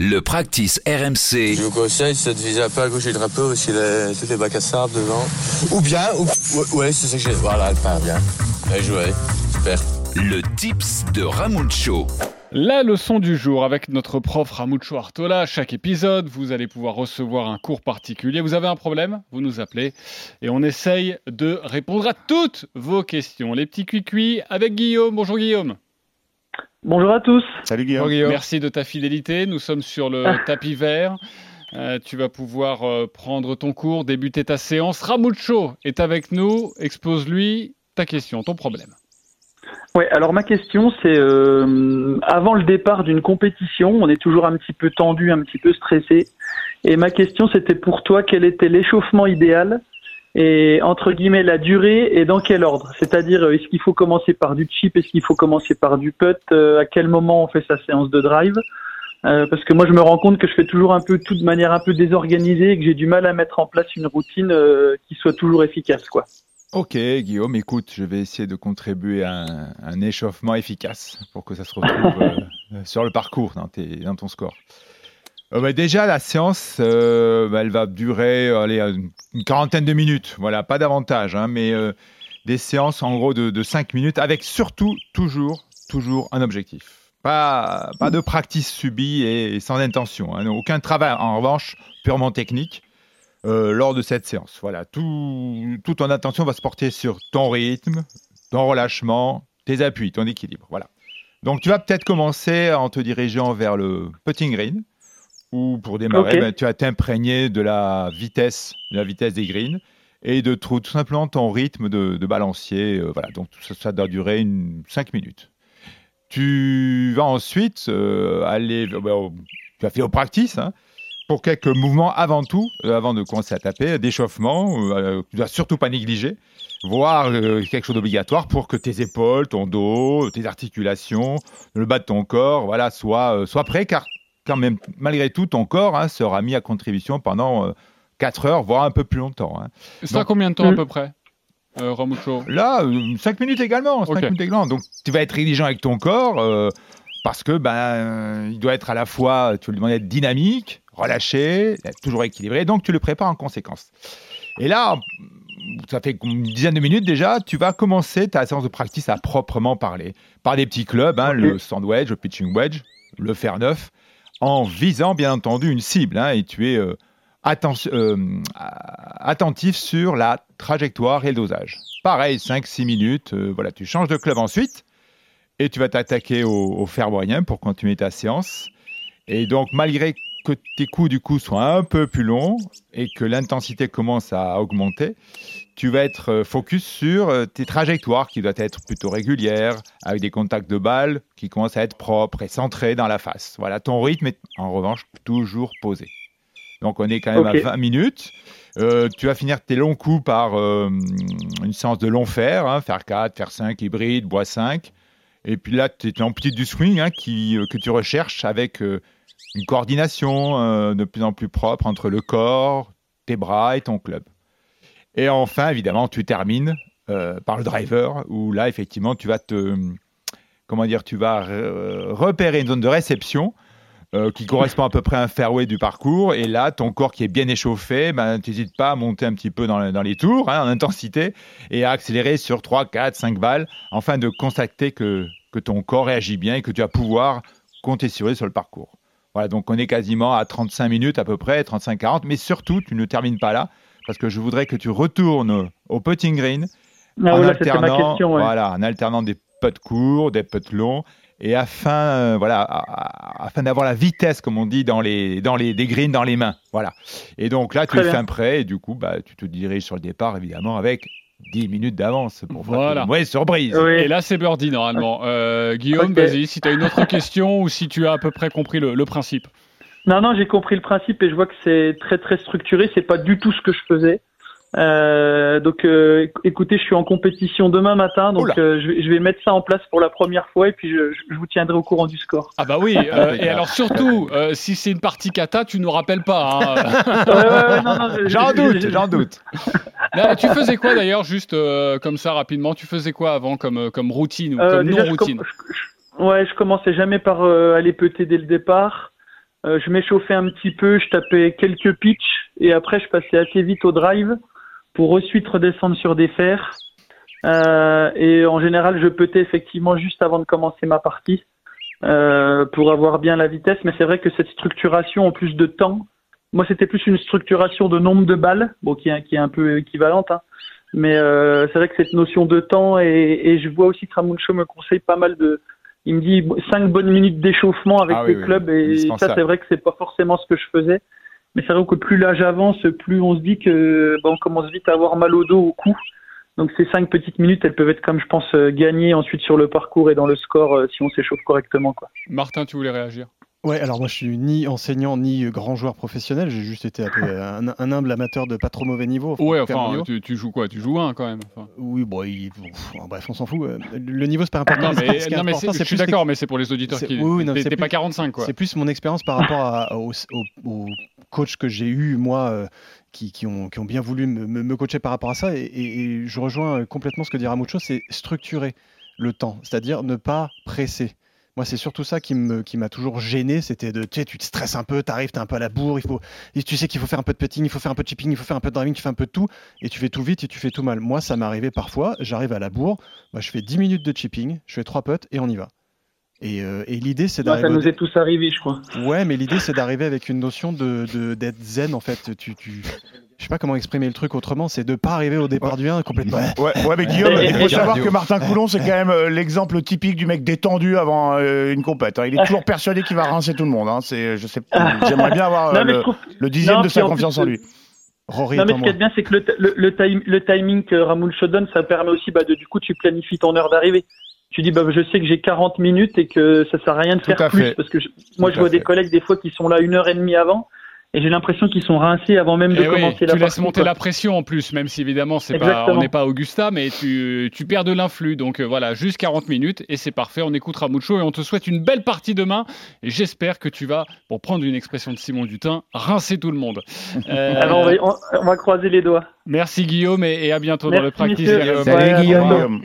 Le practice RMC. Je vous conseille, de viser un peu à gauche du drapeau parce qu'il a tous les bacs à sable devant. Ou bien, ou, ouais, ouais, c'est ça que j'ai. Voilà, elle part bien. Bien joué. Super. Le tips de Ramucho. La leçon du jour avec notre prof Ramucho Artola. Chaque épisode, vous allez pouvoir recevoir un cours particulier. Vous avez un problème Vous nous appelez et on essaye de répondre à toutes vos questions. Les petits cuicuis avec Guillaume. Bonjour Guillaume. Bonjour à tous. Salut Guillaume. Merci de ta fidélité. Nous sommes sur le tapis vert. Euh, tu vas pouvoir euh, prendre ton cours, débuter ta séance. Ramucho est avec nous. Expose-lui ta question, ton problème. Oui, alors ma question, c'est euh, avant le départ d'une compétition, on est toujours un petit peu tendu, un petit peu stressé. Et ma question, c'était pour toi, quel était l'échauffement idéal et entre guillemets la durée et dans quel ordre? C'est-à-dire, euh, est-ce qu'il faut commencer par du chip, est-ce qu'il faut commencer par du putt? Euh, À quel moment on fait sa séance de drive? Parce que moi, je me rends compte que je fais toujours un peu tout de manière un peu désorganisée et que j'ai du mal à mettre en place une routine qui soit toujours efficace, quoi. Ok, Guillaume, écoute, je vais essayer de contribuer à un, échauffement efficace pour que ça se retrouve euh, sur le parcours dans, dans ton score. Euh, bah, déjà, la séance, euh, bah, elle va durer une quarantaine de minutes. Voilà, pas davantage, hein, mais des séances en gros de, de 5 minutes avec surtout toujours, toujours un objectif. Pas, pas de practice subie et, sans intention. Hein. aucun travail, en revanche, purement technique. Euh, lors de cette séance. Voilà, tout, toute ton attention va se porter sur ton rythme, ton relâchement, tes appuis, ton équilibre. Voilà. Donc tu vas peut-être commencer en te dirigeant vers le putting green, où pour démarrer, ben, tu vas t'imprégner de la vitesse, de la vitesse des greens et de tout, tout simplement ton rythme de, balancier. Euh, voilà, donc ça, ça, doit durer une, 5 minutes. Tu vas ensuite euh, aller, ben, tu vas faire au practice, hein, pour quelques mouvements avant tout, euh, avant de commencer à taper, d'échauffement, tu dois surtout pas négliger, voire quelque chose d'obligatoire pour que tes épaules, ton dos, tes articulations, le bas de ton corps, voilà, soient, soient prêts, car quand même, malgré tout, ton corps hein, sera mis à contribution pendant 4 heures, voire un peu plus longtemps. Hein. Ça combien de temps à peu près euh, Là, 5 minutes également. 5 minutes également. Donc, tu vas être exigeant avec ton corps parce que ben, il doit être à la fois, tu lui demandes d'être dynamique, relâché, toujours équilibré, donc tu le prépares en conséquence. Et là, ça fait une dizaine de minutes déjà, tu vas commencer ta séance de practice à proprement parler, par des petits clubs, hein, le sandwich, le pitching wedge, le fer neuf, en visant bien entendu une cible, hein, et tu es euh, euh, attentif sur la trajectoire et le dosage. Pareil, 5-6 minutes, euh, voilà, tu changes de club ensuite, et tu vas t'attaquer au, au pour continuer ta séance. Et donc, malgré que tes coups du coup soient un peu plus longs et que l'intensité commence à augmenter, tu vas être euh, focus sur euh, tes trajectoires qui doivent être plutôt régulières, avec des contacts de balles qui commencent à être propres et centrés dans la face. Voilà, ton rythme est en revanche toujours posé. Donc on est quand même à 20 minutes. Euh, tu vas finir tes longs coups par une séance de long fer, hein, fer 4, fer 5, hybride, bois 5. Et puis là, tu es en petit du swing hein, qui, que tu recherches avec une coordination euh, de plus en plus propre entre le corps, tes bras et ton club. Et enfin, évidemment, tu termines euh, par le driver, où là, effectivement, tu vas te, comment dire, tu vas repérer une zone de réception euh, qui correspond à peu près à un fairway du parcours. Et là, ton corps qui est bien échauffé, ben, tu n'hésites pas à monter un petit peu dans, les tours, hein, en intensité, et à accélérer sur 3, 4, 5 balles, afin de constater que, que ton corps réagit bien et que tu vas pouvoir compter sur sur le parcours. Voilà, donc on est quasiment à 35 minutes à peu près, 35-40, mais surtout, tu ne termines pas là, parce que je voudrais que tu retournes au putting green ah en, alternant, voilà, en alternant des putts courts, des putts longs, et afin, euh, voilà, afin d'avoir la vitesse, comme on dit, dans les, dans les, des greens dans les mains. Voilà. Et donc là, tu es fin prêt, et du coup, bah, tu te diriges sur le départ, évidemment, avec 10 minutes d'avance pour voilà. Ouais, surprise. Et là, c'est birdie normalement. Euh, Guillaume, vas-y, si tu as une autre question ou si tu as à peu près compris le, principe. Non, non, j'ai compris le principe et je vois que c'est très très structuré. C'est pas du tout ce que je faisais. Euh, donc, euh, écoutez, je suis en compétition demain matin, donc euh, je, vais, mettre ça en place pour la première fois et puis je, vous tiendrai au courant du score. Ah bah oui. et alors surtout, si c'est une partie kata, tu nous rappelles pas. Hein. j'en doute, j'en doute. tu faisais quoi d'ailleurs, juste comme ça rapidement? Tu faisais quoi avant comme comme routine ou comme non routine Ouais, je commençais jamais par aller peter dès le départ. Je m'échauffais un petit peu, je tapais quelques pitchs et après je passais assez vite au drive pour ensuite redescendre sur des fers. Euh, et en général, je petais effectivement juste avant de commencer ma partie euh, pour avoir bien la vitesse. Mais c'est vrai que cette structuration en plus de temps, moi c'était plus une structuration de nombre de balles, bon qui est, qui est un peu équivalente. Hein. Mais euh, c'est vrai que cette notion de temps et, et je vois aussi que Ramuncho me conseille pas mal de. Il me dit cinq bonnes minutes d'échauffement avec Ah les oui, oui, clubs et ça c'est vrai que c'est pas forcément ce que je faisais. Mais c'est vrai que plus l'âge avance, plus on se dit que on commence vite à avoir mal au dos, au cou. Donc ces cinq petites minutes, elles peuvent être comme je pense euh, gagnées ensuite sur le parcours et dans le score euh, si on s'échauffe correctement. Quoi. Martin, tu voulais réagir? Ouais, alors moi je suis ni enseignant ni grand joueur professionnel, j'ai juste été un, peu, un, un humble amateur de pas trop mauvais niveau. Ouais, faire mon enfin, niveau. tu, tu joues quoi? Tu joues un quand même. enfin. Oui, bon, il- bon, bref, on s'en fout. euh, Le niveau c'est pas important. Non, mais non, mais important, je suis plus d'accord, mais c'est pour les auditeurs qui. oui, oui, non, pas plus- 45 quoi. C'est plus mon expérience par rapport à- au, au, au coach que j'ai eu, moi, euh, qui, qui ont, qui ont bien voulu me, coacher par rapport à ça. Et, je rejoins euh, complètement ce que dit Ramucho, c'est structurer le temps, c'est-à-dire ne pas presser. Moi, c'est surtout ça qui me- qui m'a toujours gêné. C'était de, tu sais, tu te stresses un peu, tu arrives, tu es un peu à la bourre. Il faut, tu sais qu'il faut faire un peu de putting, il faut faire un peu de chipping, il faut faire un peu de driving, tu fais un peu de tout. Et tu fais tout vite et tu fais tout mal. Moi, ça m'est arrivé parfois. J'arrive à la bourre, moi, je fais 10 minutes de chipping, je fais 3 putts et on y va. Et, euh, et l'idée, c'est d'arriver. ça nous est tous arrivé, je crois. Ouais, mais l'idée c'est d'arriver avec une notion de d'être zen en fait. Tu, tu, je sais pas comment exprimer le truc autrement. C'est de pas arriver au départ du 1 complètement. Ouais, ouais, mais Guillaume, il faut savoir que Martin Coulon, c'est quand même euh, l'exemple typique du mec détendu avant euh, une compète. hein. Il est toujours persuadé qu'il va rincer tout le monde. hein. C'est, je sais, j'aimerais bien avoir euh, Non, le, trouve- le dixième Non, de sa en confiance plus, en lui. Rory Non, mais est ce moi. de bien, c'est que le, le, le, time- le timing que Ramoul donne, ça permet aussi, bah, de, du coup, tu planifies ton heure d'arrivée. Tu dis, bah, je sais que j'ai 40 minutes et que ça sert à rien de Tout faire à plus. fait. Parce que je- moi, Tout je vois des fait. collègues, des fois, qui sont là une heure et demie avant. Et j'ai l'impression qu'ils sont rincés avant même de Eh oui, commencer tu la laisses partie. monter quoi. la pression en plus, même si évidemment c'est pas, Exactement. on n'est pas Augusta, mais tu, tu perds de l'influx. Donc euh, voilà, juste 40 minutes et c'est parfait. On écoutera Mucho et on te souhaite une belle partie demain. Et j'espère que tu vas, pour prendre une expression de Simon Dutin, rincer tout le monde. Euh, Alors, on, va, on- on va croiser les doigts. merci Guillaume et, et à bientôt dans le practice. Salut, Guillaume.